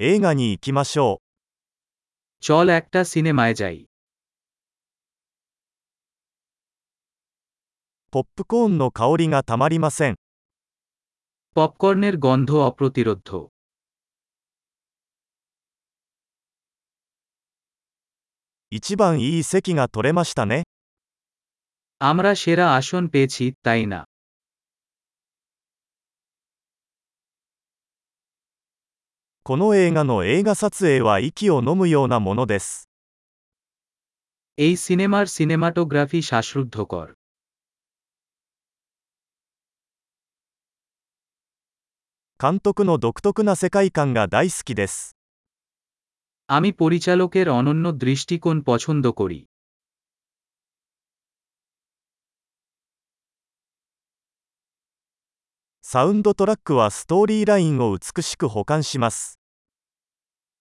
映画に行きましょ চল একটা সিনেমায় যাই う。ポップコーンの香りがたまりません。 পপকর্নের গন্ধ অপ্রতিরোধ্য 一番いい席が取れましたね。 আমরা সেরা আসন পেয়েছি তাই না この映画の映画撮影は息を飲むようなものです。 এই সিনেমার সিনেমাটোগ্রাফি শ্বাসরুদ্ধকর 監督の独特な世界観が大好きです。 আমি পরিচালকের অনন্য দৃষ্টিকোণ পছন্দ করি サウンドトラックはストーリーラインを美しく保管します。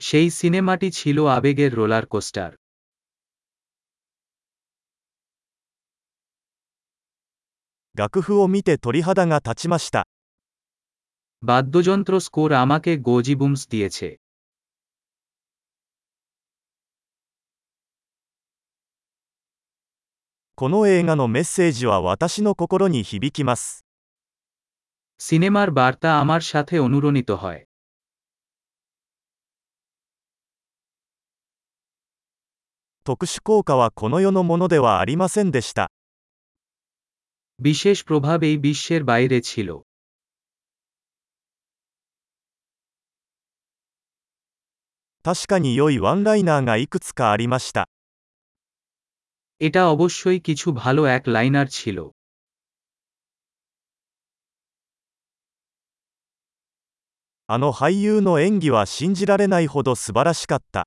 সেই সিনেমাটি ছিল আবেগের রোলার কোস্টার 楽譜を見て鳥肌が立ちました。 বাদ্যযন্ত্র স্কোর আমাকে গোজিবুমস দিয়েছে この映画のメッセージは私の心に響きます。 সিনেমার বার্তা আমার সাথে অনুরণিত হয় 特殊効果はこの世のものではありませんでした。 বিশেষ প্রভাব এই বিশ্বের বাইরে ছিল 確かに良いワンライナーがいくつかありました。 এটা অবশ্যই কিছু ভালো এক লাইনার ছিল あの俳優の演技は信じられないほど素晴らしかった。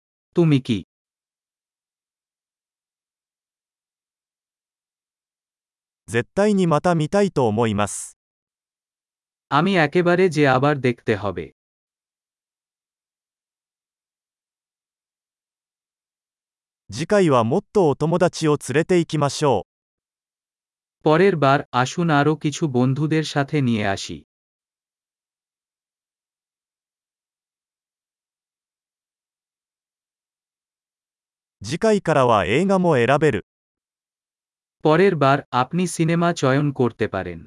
তুমি কি 絶対にまた見たいと思います。 আমি একেবারে যে আবার দেখতে হবে 次回はもっとお友達を連れて行きましょう。 পরের বার আসুন আরও কিছু বন্ধুদের সাথে নিয়ে আসি 次回からは映画も選べる。 পরের বার আপনি সিনেমা চয়ন করতে পারেন